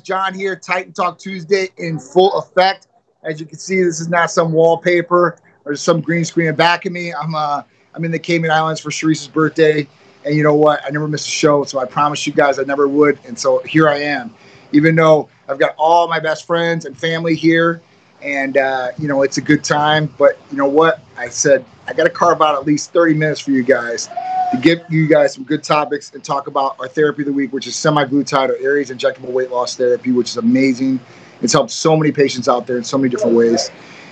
John here, Titan Talk Tuesday in full effect. As you can see, this is not some wallpaper or some green screen back of me. I'm uh, I'm in the Cayman Islands for Sharice's birthday, and you know what? I never miss a show, so I promised you guys I never would, and so here I am. Even though I've got all my best friends and family here, and uh, you know it's a good time, but you know what? I said I got to carve out at least 30 minutes for you guys to give you guys some good topics and talk about our therapy of the week, which is semaglutide or Aries injectable weight loss therapy, which is amazing. It's helped so many patients out there in so many different ways.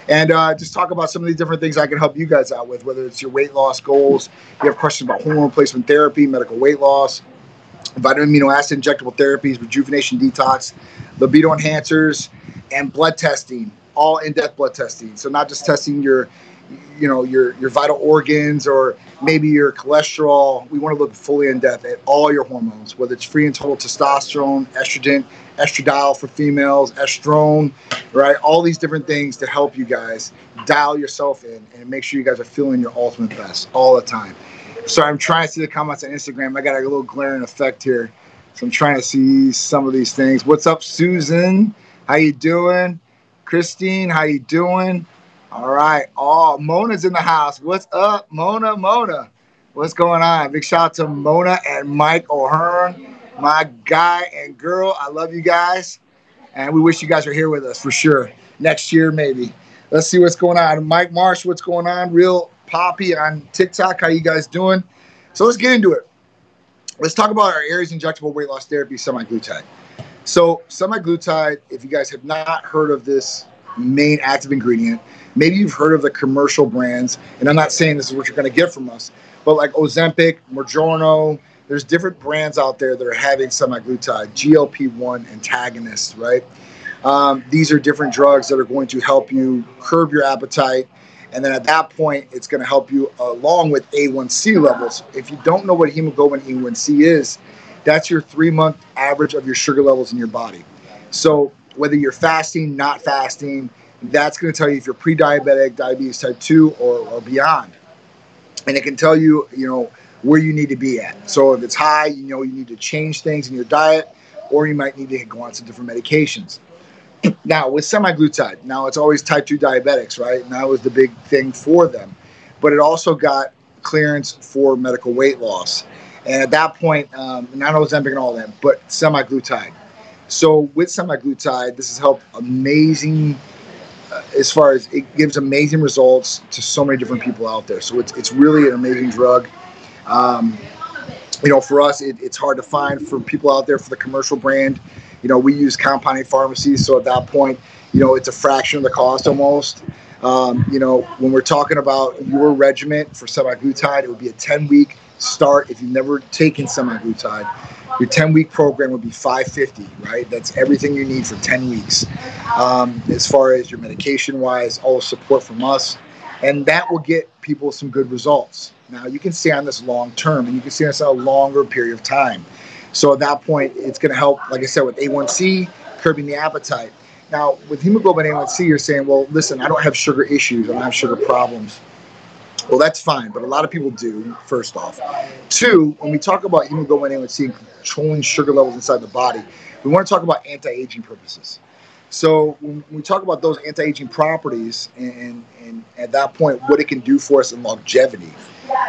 And uh, just talk about some of the different things I can help you guys out with, whether it's your weight loss goals, you have questions about hormone replacement therapy, medical weight loss, vitamin amino acid injectable therapies, rejuvenation detox, libido enhancers, and blood testing, all in-depth blood testing. So not just testing your you know your your vital organs or maybe your cholesterol. We want to look fully in depth at all your hormones whether it's free and total testosterone estrogen estradiol for females estrone right? All these different things to help you guys dial yourself in and make sure you guys are feeling your ultimate best all the time. Sorry i'm trying to see the comments on instagram. I got a little glaring effect here. So i'm trying to see some of these things. What's up susan? How you doing? Christine how you doing all right. Oh, Mona's in the house. What's up, Mona? Mona. What's going on? Big shout out to Mona and Mike O'Hearn, my guy and girl. I love you guys. And we wish you guys were here with us for sure. Next year, maybe. Let's see what's going on. Mike Marsh, what's going on? Real Poppy on TikTok. How you guys doing? So let's get into it. Let's talk about our Aries injectable weight loss therapy, semaglutide. So semaglutide, if you guys have not heard of this main active ingredient, Maybe you've heard of the commercial brands, and I'm not saying this is what you're going to get from us, but like Ozempic, Mounjaro, there's different brands out there that are having semaglutide, GLP-1 antagonists, right? Um, these are different drugs that are going to help you curb your appetite. And then at that point, it's going to help you along with A1C levels. If you don't know what hemoglobin A1C is, that's your three month average of your sugar levels in your body. So whether you're fasting, not fasting, that's going to tell you if you're pre-diabetic, diabetes type 2, or, or beyond. And it can tell you, you know, where you need to be at. So if it's high, you know you need to change things in your diet, or you might need to go on some different medications. Now with semaglutide, now it's always type 2 diabetics, right? And that was the big thing for them. But it also got clearance for medical weight loss. And at that point, um, not Ozempic and all that, but semaglutide. So with semaglutide, this has helped amazing as far as it gives amazing results to so many different people out there. So it's, it's really an amazing drug. Um, you know, for us, it, it's hard to find for people out there for the commercial brand. You know, we use compounding pharmacies, so at that point, you know, it's a fraction of the cost almost. Um, you know, when we're talking about your regimen for semaglutide, it would be a 10 week start if you've never taken semaglutide your 10 week program would be 550 right? That's everything you need for 10 weeks. Um, as far as your medication wise all the support from us. And that will get people some good results. Now you can stay on this long term and you can stay on this a longer period of time. So at that point it's going to help like i said with a1c curbing the appetite. Now with hemoglobin a1c you're saying well listen i don't have sugar issues i don't have sugar problems well, that's fine, but a lot of people do, first off. Two, when we talk about hemoglobin A1C and controlling sugar levels inside the body, we want to talk about anti aging purposes. So when we talk about those anti aging properties and, and at that point, what it can do for us in longevity.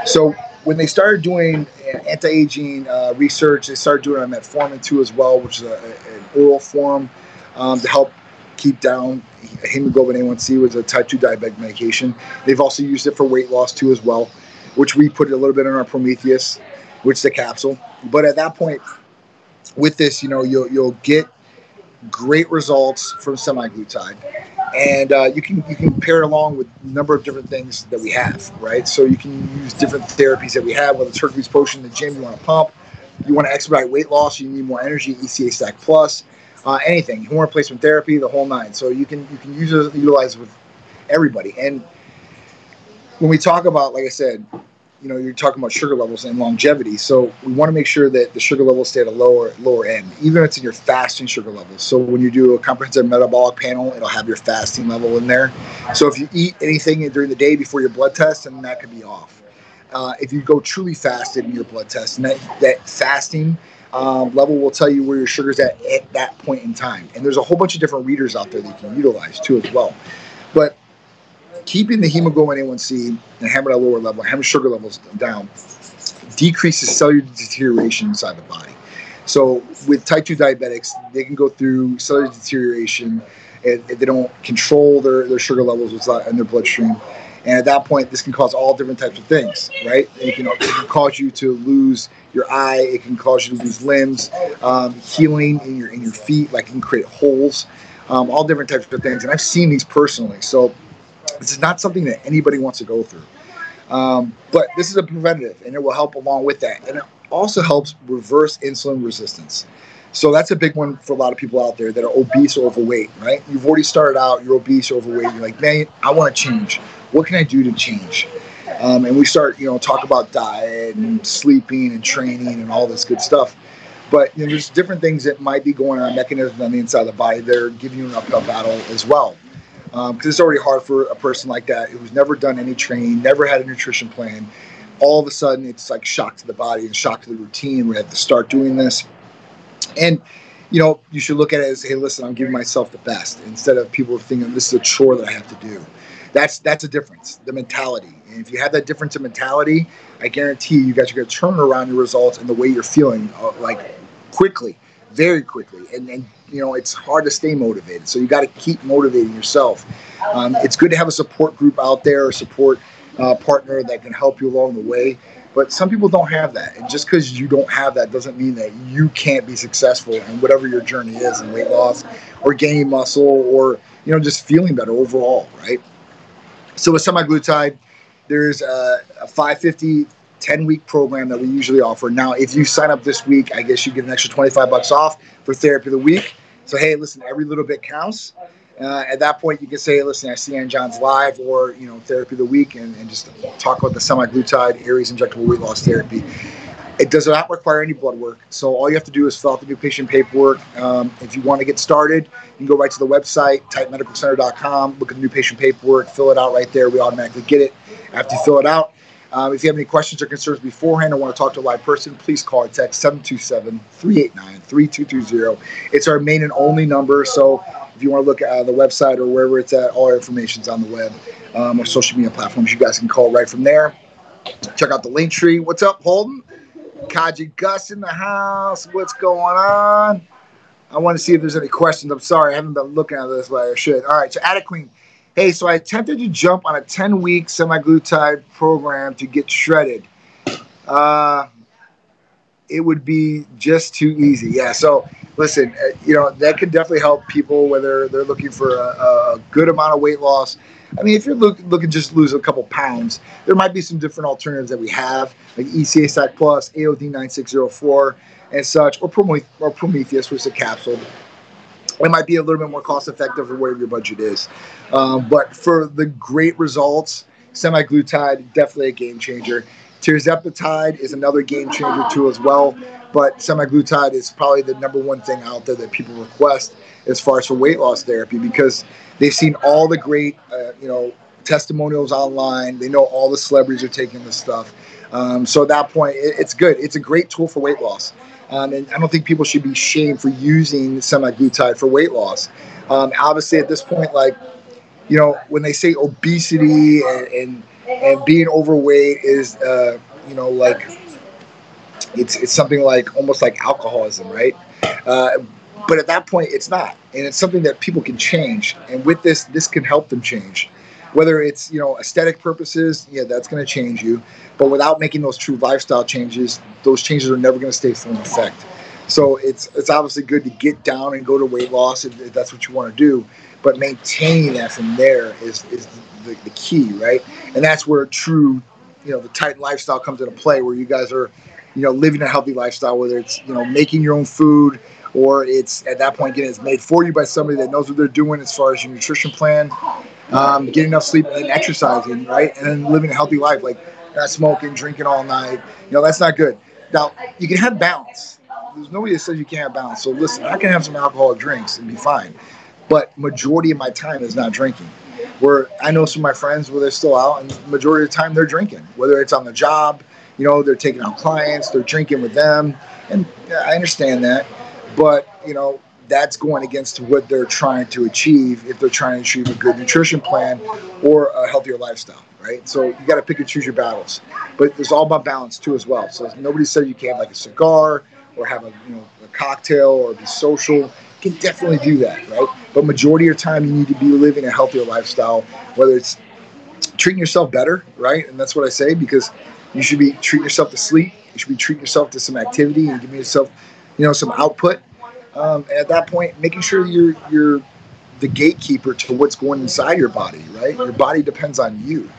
So when they started doing anti aging uh, research, they started doing on metformin too as well, which is a, an oral form um, to help keep down hemoglobin A1C was a type 2 diabetic medication. They've also used it for weight loss too as well, which we put a little bit in our Prometheus, which is the capsule. But at that point, with this, you know, you'll you'll get great results from semaglutide, and uh, you can you can pair it along with a number of different things that we have, right? So you can use different therapies that we have, whether it's Hercules potion in the gym, you want to pump, you want to expedite weight loss, you need more energy, ECA Stack Plus uh, anything, hormone replacement therapy, the whole nine. So you can you can use it, utilize it with everybody. And when we talk about, like I said, you know, you're talking about sugar levels and longevity. So we want to make sure that the sugar levels stay at a lower lower end, even if it's in your fasting sugar levels. So when you do a comprehensive metabolic panel, it'll have your fasting level in there. So if you eat anything during the day before your blood test, then that could be off. Uh, if you go truly fasted in your blood test, and that, that fasting um, level will tell you where your sugar's at at that point in time. And there's a whole bunch of different readers out there that you can utilize too as well. But keeping the hemoglobin A1C and having a lower level, having sugar levels down, decreases cellular deterioration inside the body. So with type 2 diabetics, they can go through cellular deterioration and they don't control their, their sugar levels in their bloodstream. And at that point, this can cause all different types of things, right? It can, it can cause you to lose your eye. It can cause you to lose limbs, um, healing in your in your feet, like it can create holes, um, all different types of things. And I've seen these personally. So this is not something that anybody wants to go through. Um, but this is a preventative, and it will help along with that. And it also helps reverse insulin resistance. So that's a big one for a lot of people out there that are obese or overweight, right? You've already started out, you're obese or overweight. You're like, man, I want to change. What can I do to change? Um, and we start, you know, talk about diet and sleeping and training and all this good stuff. But you know, there's different things that might be going on, mechanisms on the inside of the body that are giving you an uphill battle as well. Because um, it's already hard for a person like that who's never done any training, never had a nutrition plan. All of a sudden, it's like shock to the body and shock to the routine. We have to start doing this and you know, you should look at it as, hey, listen, I'm giving myself the best instead of people thinking this is a chore that I have to do. That's that's a difference, the mentality. And if you have that difference in mentality, I guarantee you guys are going to turn around your results and the way you're feeling, uh, like quickly, very quickly. And and you know, it's hard to stay motivated, so you got to keep motivating yourself. Um, it's good to have a support group out there, a support uh, partner that can help you along the way. But some people don't have that. And just because you don't have that doesn't mean that you can't be successful in whatever your journey is in weight loss or gaining muscle or, you know, just feeling better overall, right? So with semaglutide, there's a, a 550 10 week program that we usually offer. Now, if you sign up this week, I guess you get an extra 25 bucks off for therapy of the week. So, hey, listen, every little bit counts. Uh, at that point, you can say, listen, I see Ann John's live or, you know, therapy of the week and, and just talk about the semaglutide Aries injectable weight loss therapy. It does not require any blood work. So all you have to do is fill out the new patient paperwork. Um, if you want to get started, you can go right to the website, titanmedicalcenter.com, look at the new patient paperwork, fill it out right there. We automatically get it after you fill it out. Um, if you have any questions or concerns beforehand or want to talk to a live person, please call or text 727 389 3220. It's our main and only number. So if you want to look at the website or wherever it's at, all our information is on the web um, or social media platforms. You guys can call right from there. Check out the link tree. What's up, Holden? Kaji Gus in the house. What's going on? I want to see if there's any questions. I'm sorry, I haven't been looking at this like I should. All right, so Attic Queen. Hey, so I attempted to jump on a 10 week semaglutide program to get shredded. Uh, it would be just too easy. Yeah. So listen, uh, you know, that could definitely help people whether they're looking for a, a good amount of weight loss. I mean, if you're look, looking just lose a couple pounds, there might be some different alternatives that we have, like ECA Stack Plus, AOD 9604, and such, or, Prometheus, or Prometheus, which is a capsule. It might be a little bit more cost effective for whatever your budget is. Um, but for the great results, semaglutide, definitely a game changer. Tirzepatide is another game changer too as well, but semaglutide is probably the number one thing out there that people request as far as for weight loss therapy because they've seen all the great, uh, you know, testimonials online. They know all the celebrities are taking this stuff. Um, so at that point, it, it's good. It's a great tool for weight loss. Um, and I don't think people should be shamed for using semaglutide for weight loss. Um, obviously, at this point, like, you know, when they say obesity and, and and being overweight is uh, you know like it's it's something like almost like alcoholism, right? Uh, but at that point, it's not, and it's something that people can change. And with this, this can help them change. Whether it's you know aesthetic purposes, yeah, that's going to change you. But without making those true lifestyle changes, those changes are never going to stay full in effect. So it's it's obviously good to get down and go to weight loss if, if that's what you want to do. But maintaining that from there is is the, the key, right? And that's where true, you know, the Titan lifestyle comes into play, where you guys are, you know, living a healthy lifestyle, whether it's you know making your own food or it's at that point getting it's made for you by somebody that knows what they're doing as far as your nutrition plan, um, getting enough sleep and exercising, right, and then living a healthy life, like not smoking, drinking all night. You know, that's not good. Now you can have balance. There's nobody that says you can't balance. So listen, I can have some alcoholic drinks and be fine, but majority of my time is not drinking where I know some of my friends where they're still out, and majority of the time they're drinking, whether it's on the job, you know, they're taking out clients, they're drinking with them, and I understand that, but you know, that's going against what they're trying to achieve if they're trying to achieve a good nutrition plan or a healthier lifestyle, right? So you got to pick and choose your battles, but it's all about balance too as well. So nobody said you can't like a cigar or have a you know a cocktail or be social. Can definitely do that, right? But majority of your time, you need to be living a healthier lifestyle, whether it's treating yourself better, right? And that's what I say because you should be treating yourself to sleep. You should be treating yourself to some activity and giving yourself, you know, some output. Um, and at that point, making sure you're you're the gatekeeper to what's going inside your body, right? Your body depends on you.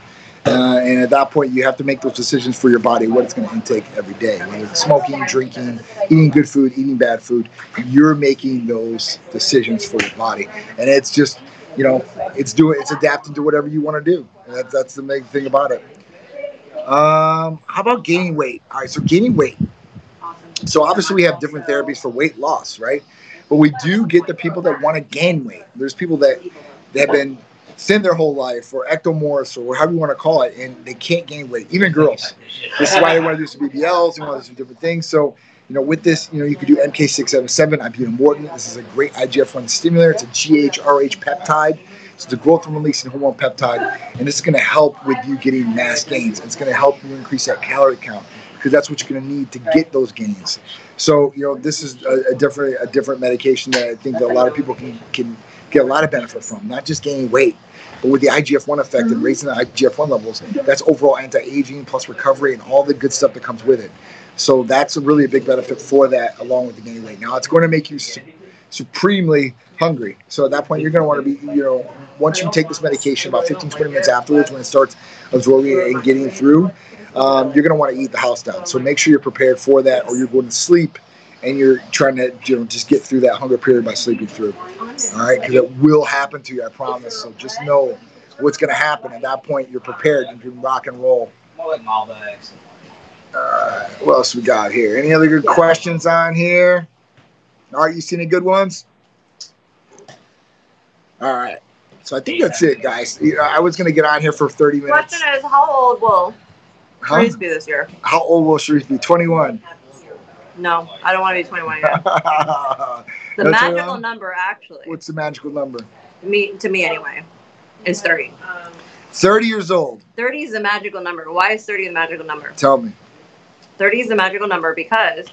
Uh, and at that point, you have to make those decisions for your body, what it's going to intake every day. Whether it's smoking, drinking, eating good food, eating bad food, you're making those decisions for your body. And it's just, you know, it's doing, it's adapting to whatever you want to do. That, that's the main thing about it. Um, how about gaining weight? All right, so gaining weight. So obviously we have different therapies for weight loss, right? But we do get the people that want to gain weight. There's people that they have been thin their whole life or ectomorphs or however you want to call it, and they can't gain weight. Even girls. This is why they want to do some BBLs, they want to do some different things. So, you know, with this, you know, you could do MK677, ibutamoren. This is a great IGF-1 stimulator. It's a GHRH peptide. It's a growth releasing hormone peptide, and this is going to help with you getting mass gains. It's going to help you increase that calorie count because that's what you're going to need to get those gains. So you know, this is a, a, different a different medication that I think that a lot of people can can get a lot of benefit from, not just gaining weight, but with the IGF-1 effect and raising the IGF-1 levels. That's overall anti-aging plus recovery and all the good stuff that comes with it. So that's a really a big benefit for that, along with the gaining weight. Now it's going to make you su- supremely hungry. So at that point, you're going to want to be, you know, once you take this medication, about 15, 20 minutes afterwards, when it starts absorbing and getting through, um, you're going to want to eat the house down. So make sure you're prepared for that, or you're going to sleep and you're trying to you know just get through that hunger period by sleeping through. All right, because it will happen to you, I promise. So just know what's going to happen. At that point, you're prepared. You can rock and roll. All right, what else we got here? Any other good questions on here? All right, you see any good ones? All right. So I think that's it, guys. You know, I was going to get on here for 30 minutes. Question is, how old will Huh? Sharice be this year? How old will Sharice be? 21. No, I don't want to be 21 yet. The That's magical around- number, actually, What's the magical number? me to me anyway, is 30. 30 years old. 30 is the magical number. Why is 30 the magical number? Tell me. 30 is the magical number because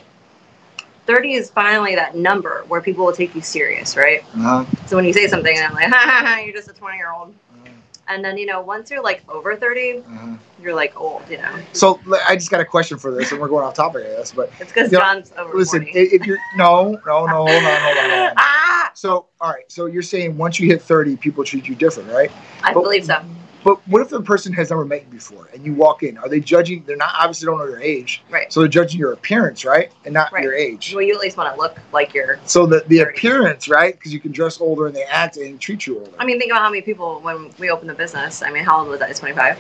30 is finally that number where people will take you serious, right? Uh-huh. So when you say something and I'm like, ha ha ha, you're just a 20 year old. And then, you know, once you're like over 30, Uh-huh. you're like old, you know. So I just got a question for this, and we're going off topic of this, but It's because John's over listen, 40. i- if you're no, no, no, hold on, hold on, hold on. ah! So, all right, so you're saying once you hit 30, people treat you different, right? I But- believe so. But what if the person has never met you before and you walk in? Are they judging? They're not obviously don't know your age, Right. so they're judging your appearance, right, and not Right. your age. Well, you at least want to look like you're. So the the 30. appearance, right? Because you can dress older and they act and treat you older. I mean, think about how many people when we opened the business. I mean, how old was I? 25.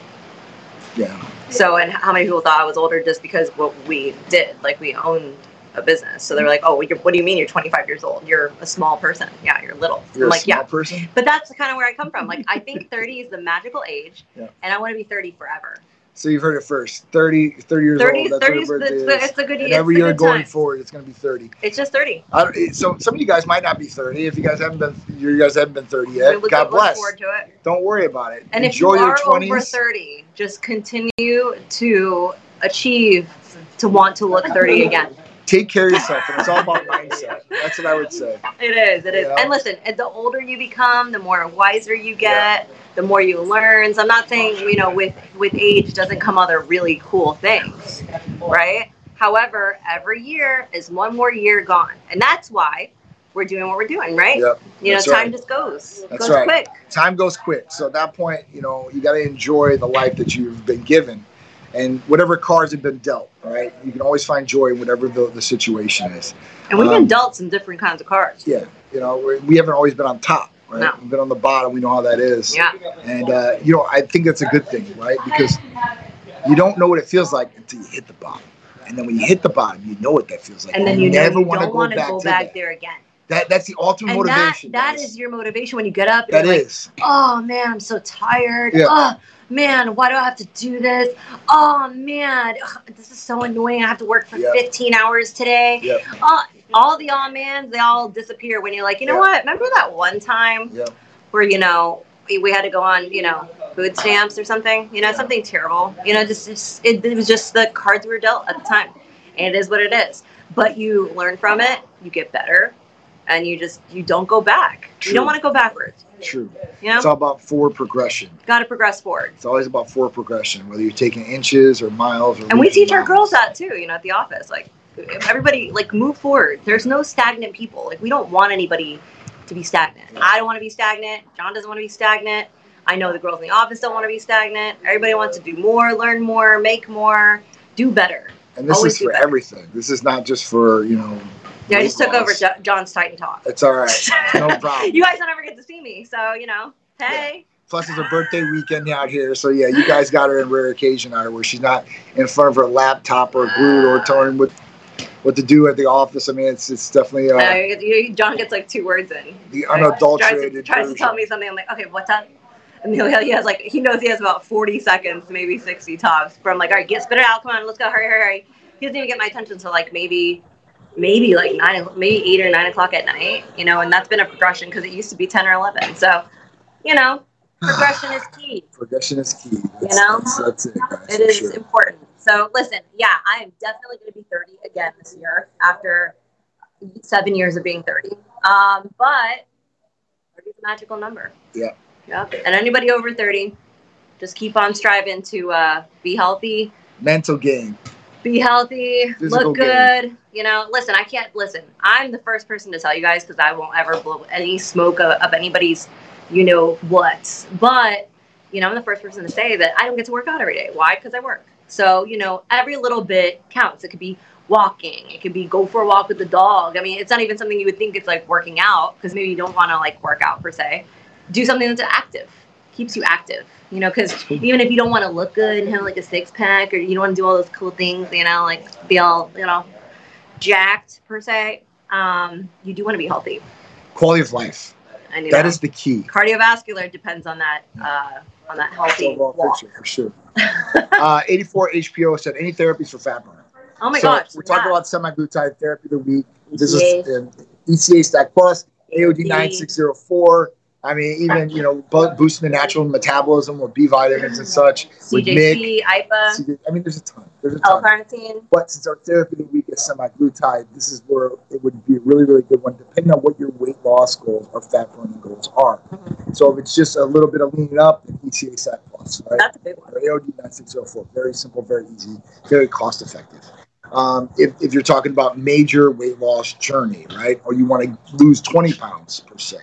yeah. So, and how many people thought I was older just because what we did, like we owned a business. So they're like, "Oh, what do you mean you're 25 years old? You're a small person. Yeah, you're little." You're I'm a like, small "Yeah." person. But that's kind of where I come from. Like, I think 30 is the magical age, Yeah. and I want to be 30 forever. So you've heard it first. 30, 30 years 30, old. That's 30 what is the, birthday it's, is. it's a good year. every year going time. forward, it's going to be 30. It's just 30. I don't, so some of you guys might not be 30. If you guys haven't been, you guys haven't been 30 We yet. look, God bless. forward to it. Don't worry about it. And if Enjoy you your are 20s. over 30, just continue to achieve to want to look 30 again. Take care of yourself, and it's all about mindset. That's what I would say. It is. It is. Yeah. And listen, and the older you become, the more wiser you get, the more you learn. So I'm not saying you know with with age doesn't come other really cool things, right? However, every year is one more year gone, and that's why we're doing what we're doing, right? Yep. You know, That's time right. just goes That's goes right. quick. Time goes quick. So at that point, you know, you got to enjoy the life that you've been given. And whatever cards have been dealt, right? You can always find joy in whatever the, the situation is. And we've Um, been dealt some different kinds of cards. Yeah. You know, we we haven't always been on top, right? No. We've been on the bottom. We know how that is. Yeah. And uh, you know, I think that's a good thing, right? Because you don't know what it feels like until you hit the bottom, and then when you hit the bottom, you know what that feels like. And then you know never want to go to back that. there again. That that's the ultimate and that motivation. that guys. is your motivation when you get up. and that you're like, oh man, I'm so tired. Yeah. Oh man, why do I have to do this? Oh man, ugh, this is so annoying. I have to work for Yeah. 15 hours today. Yep. Uh, all the oh mans, they all disappear when you're like, you know Yeah. what? Remember that one time where you know we, we had to go on, you know, food stamps or something, you know, something terrible. You know, just, just it, it was just the cards we were dealt at the time, and it is what it is. But you learn from it, you get better, and you just you don't go back. You don't want to go backwards. True. You know, It's all about forward progression. got to progress forward. It's always about forward progression, whether you're taking inches or miles. Or And we teach or our girls that too, you know, at the office. Like everybody, like move forward. There's no stagnant people. Like we don't want anybody to be stagnant. I don't want to be stagnant. John doesn't want to be stagnant. I know the girls in the office don't want to be stagnant. Everybody wants to do more, learn more, make more, do better. And this always is for everything. This is not just for you know. Yeah, I just took over jo- John's Titan Talk. It's all right. No problem. you guys don't ever get to see me, so you know, hey. Plus, it's a birthday weekend out here, so yeah, you guys got her in rare occasion hour where she's not in front of her laptop or glued or telling what what to do at the office. I mean, it's it's definitely uh, John gets like two words in. the tries to, unadulterated. tries to tell me something. I'm like, okay, what's that? And he has like he knows he has about 40 seconds, maybe 60 tops. From like, all right, get spit it out. Come on, let's go. Hurry, hurry, hurry. He doesn't even get my attention until like maybe, maybe like nine, maybe eight or nine o'clock at night. You know, and that's been a progression because it used to be 10 or 11. So, you know, progression is key. Progression is key. That's, know? that's, that's it, guys. It is sure. important. So listen, yeah, I am definitely going to be 30 again this year after seven years of being 30. Um, but 30 is a magical number. Yeah. Yep. And anybody over 30, just keep on striving to uh, be healthy, Mental game. Be healthy, Physical look good. You know, listen, I can't listen. I'm the first person to tell you guys because I won't ever blow any smoke of, of anybody's, you know, what. But, you know, I'm the first person to say that I don't get to work out every day. Why? Because I work. So, you know, every little bit counts. It could be walking, it could be go for a walk with the dog. I mean, it's not even something you would think it's like working out because maybe you don't want to like work out per se. Do something that's active, keeps you active. You know, because even if you don't want to look good and have like a six pack, or you don't want to do all those cool things, you know, like be all you know jacked per se, um, you do want to be healthy. Quality of life. And you That know, is the key. cardiovascular depends on that uh, on that healthy Overall walk. picture, for sure. uh, 84 HPO said any therapies for fat burner. Oh my so gosh! we're talking yeah. about semaglutide therapy of the week. This ECA. is um, ECA Stack Plus, AOD 9604. I mean, even you know, boosting the natural metabolism with B vitamins and such. CJC, IPA, I mean, there's a ton. There's a ton. L-carnitine. But since our therapy of the week is semaglutide, this is where it would be a really, really good one, depending on what your weight loss goals or fat burning goals are. So if it's just a little bit of leaning up, then ECA Stack Plus, right? That's a big one. or AOD 9604. Very simple, very easy, very cost effective. Um, if, if you're talking about major weight loss journey, right, or you want to lose 20 pounds per se,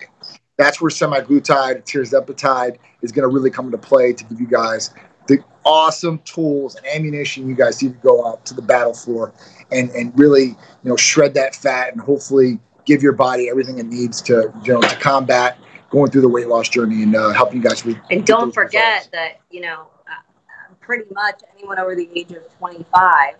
that's where semaglutide, tirzepatide is going to really come into play to give you guys the awesome tools and ammunition you guys need to go out to the battle floor and, and really, you know, shred that fat and hopefully give your body everything it needs to, you know, to combat going through the weight loss journey and uh, helping you guys. Re- And don't forget results. that, you know, uh, pretty much anyone over the age of 25 can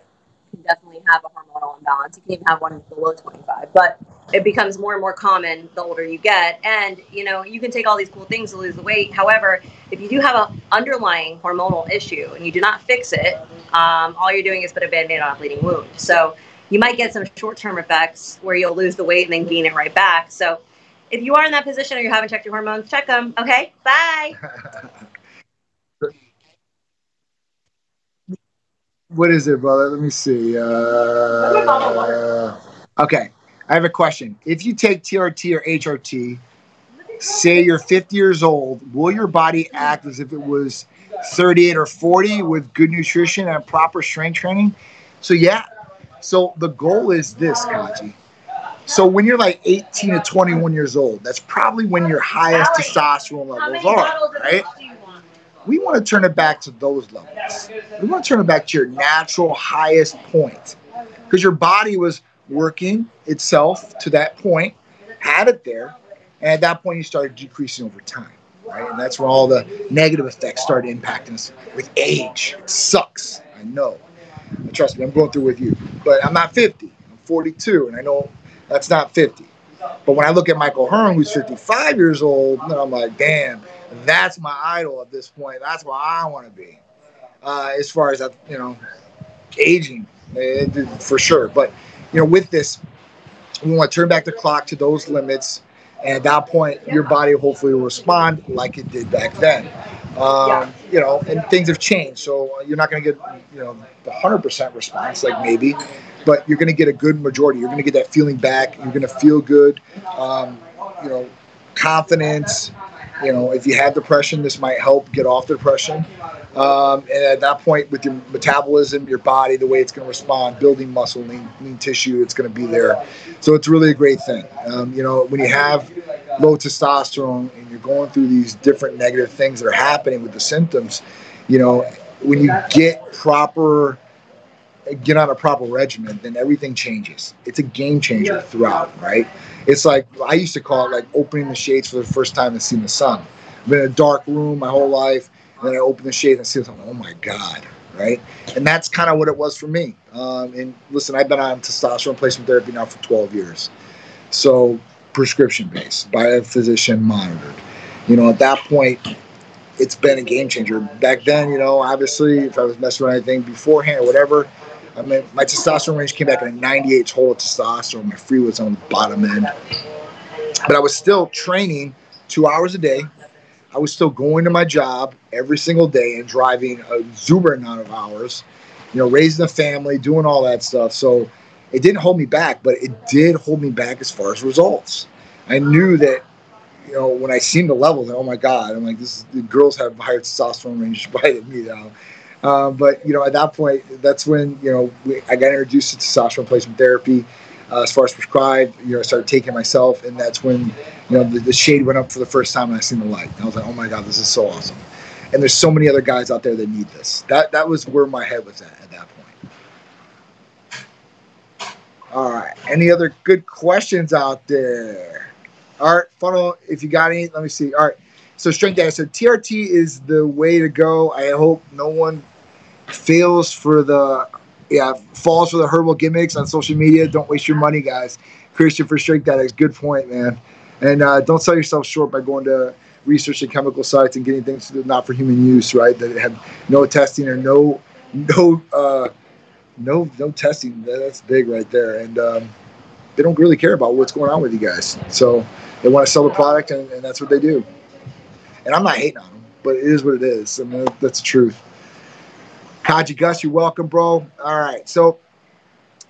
definitely have a hormonal imbalance. You can even have one below 25, but it becomes more and more common the older you get. And, you know, you can take all these cool things to lose the weight. However, if you do have an underlying hormonal issue and you do not fix it, um, all you're doing is put a band aid on a bleeding wound. So you might get some short term effects where you'll lose the weight and then gain it right back. So if you are in that position or you haven't checked your hormones, check them. Okay, bye. What is it, brother? Let me see. Uh, okay, I have a question. If you take TRT or HRT, say you're 50 years old, will your body act as if it was 38 or 40 with good nutrition and proper strength training? So, yeah. So, the goal is this, Kaji. So, when you're like 18 to 21 years old, that's probably when your highest testosterone levels are, right? we want to turn it back to those levels. We want to turn it back to your natural highest point because your body was working itself to that point, had it there, and at that point you started decreasing over time, right? And that's where all the negative effects started impacting us with age. It sucks, I know. Trust me, I'm going through with you, but I'm not 50. I'm 42, and I know that's not 50. But when I look at Mike O'Hearn, who's 55 years old, I'm like, damn, that's my idol at this point. That's where I want to be. Uh, as far as you know, aging, eh, for sure. But you know, with this, we want to turn back the clock to those limits, and at that point, your body hopefully will respond like it did back then. Um. You know, and things have changed, so you're not going to get you know the hundred percent response like maybe, but you're going to get a good majority. You're going to get that feeling back. You're going to feel good. Um, you know, confidence. You know, if you have depression, this might help get off depression. Um, and at that point, with your metabolism, your body, the way it's going to respond, building muscle, lean, lean tissue, it's going to be there. So it's really a great thing. Um, you know, when you have low testosterone and you're going through these different negative things that are happening with the symptoms, you know, when you get proper get on a proper regimen, then everything changes. It's a game changer throughout, right? It's like I used to call it like opening the shades for the first time and seeing the sun. I've been in a dark room my whole life, and then I open the shades and see something. Oh my god, right? And that's kind of what it was for me. Um, and listen, I've been on testosterone replacement therapy now for 12 years, so prescription based by a physician monitored. You know, at that point, it's been a game changer. Back then, you know, obviously, if I was messing with anything beforehand or whatever, I mean, my testosterone range came back at a 98 total testosterone. My free was on the bottom end. But I was still training two hours a day. I was still going to my job every single day and driving a exuberant amount of hours, you know, raising a family, doing all that stuff. So it didn't hold me back, but it did hold me back as far as results. I knew that, you know, when I seen the levels, oh my God, I'm like, this is, the girls have higher testosterone range by me now. Uh, but you know, at that point, that's when you know we, I got introduced to testosterone replacement therapy. Uh, as far as prescribed, you know, I started taking myself, and that's when you know the, the shade went up for the first time, and I seen the light. And I was like, oh my god, this is so awesome. And there's so many other guys out there that need this. That that was where my head was at at that point. All right. Any other good questions out there? All right, funnel. If you got any, let me see. All right. So strength data. So TRT is the way to go. I hope no one fails for the yeah falls for the herbal gimmicks on social media. Don't waste your money, guys. Christian for strength data good point, man. And uh, don't sell yourself short by going to research and chemical sites and getting things that are not for human use, right? That have no testing or no no uh, no no testing. That's big right there. And um, they don't really care about what's going on with you guys. So they want to sell the product, and, and that's what they do. And I'm not hating on them, but it is what it is. I mean, that's the truth. Kaji Gus, you're welcome, bro. All right, so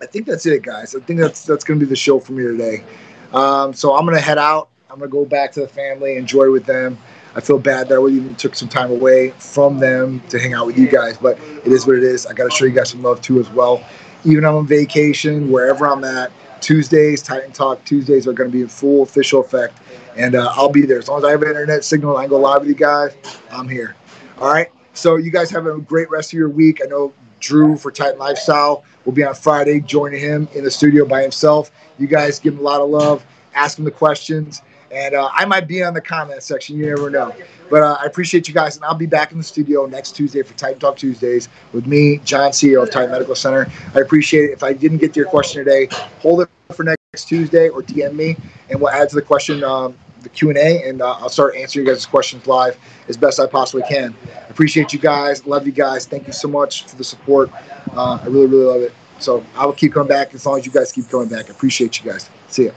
I think that's it, guys. I think that's that's gonna be the show for me today. Um, so I'm gonna head out. I'm gonna go back to the family, enjoy with them. I feel bad that we even took some time away from them to hang out with you guys, but it is what it is. I got to show you guys some love too as well. Even I'm on vacation, wherever I'm at, Tuesdays, Titan Talk Tuesdays are to be in full official effect and uh, I'll be there as long as I have an internet signal. I can go live with you guys. I'm here. All right. So you guys have a great rest of your week. I know Drew for Titan Lifestyle will be on Friday, joining him in the studio by himself. You guys give him a lot of love, ask him the questions, and uh, I might be on the comment section. You never know. But uh, I appreciate you guys, and I'll be back in the studio next Tuesday for Titan Talk Tuesdays with me, John, CEO of Titan Medical Center. I appreciate it. If I didn't get to your question today, hold it for next Tuesday or DM me, and we'll add to the question um, the Q and uh, I'll start answering you guys' questions live as best I possibly can. Appreciate you guys. Love you guys. Thank you so much for the support. Uh, I really, really love it. So I will keep coming back as long as you guys keep coming back. I appreciate you guys. See ya.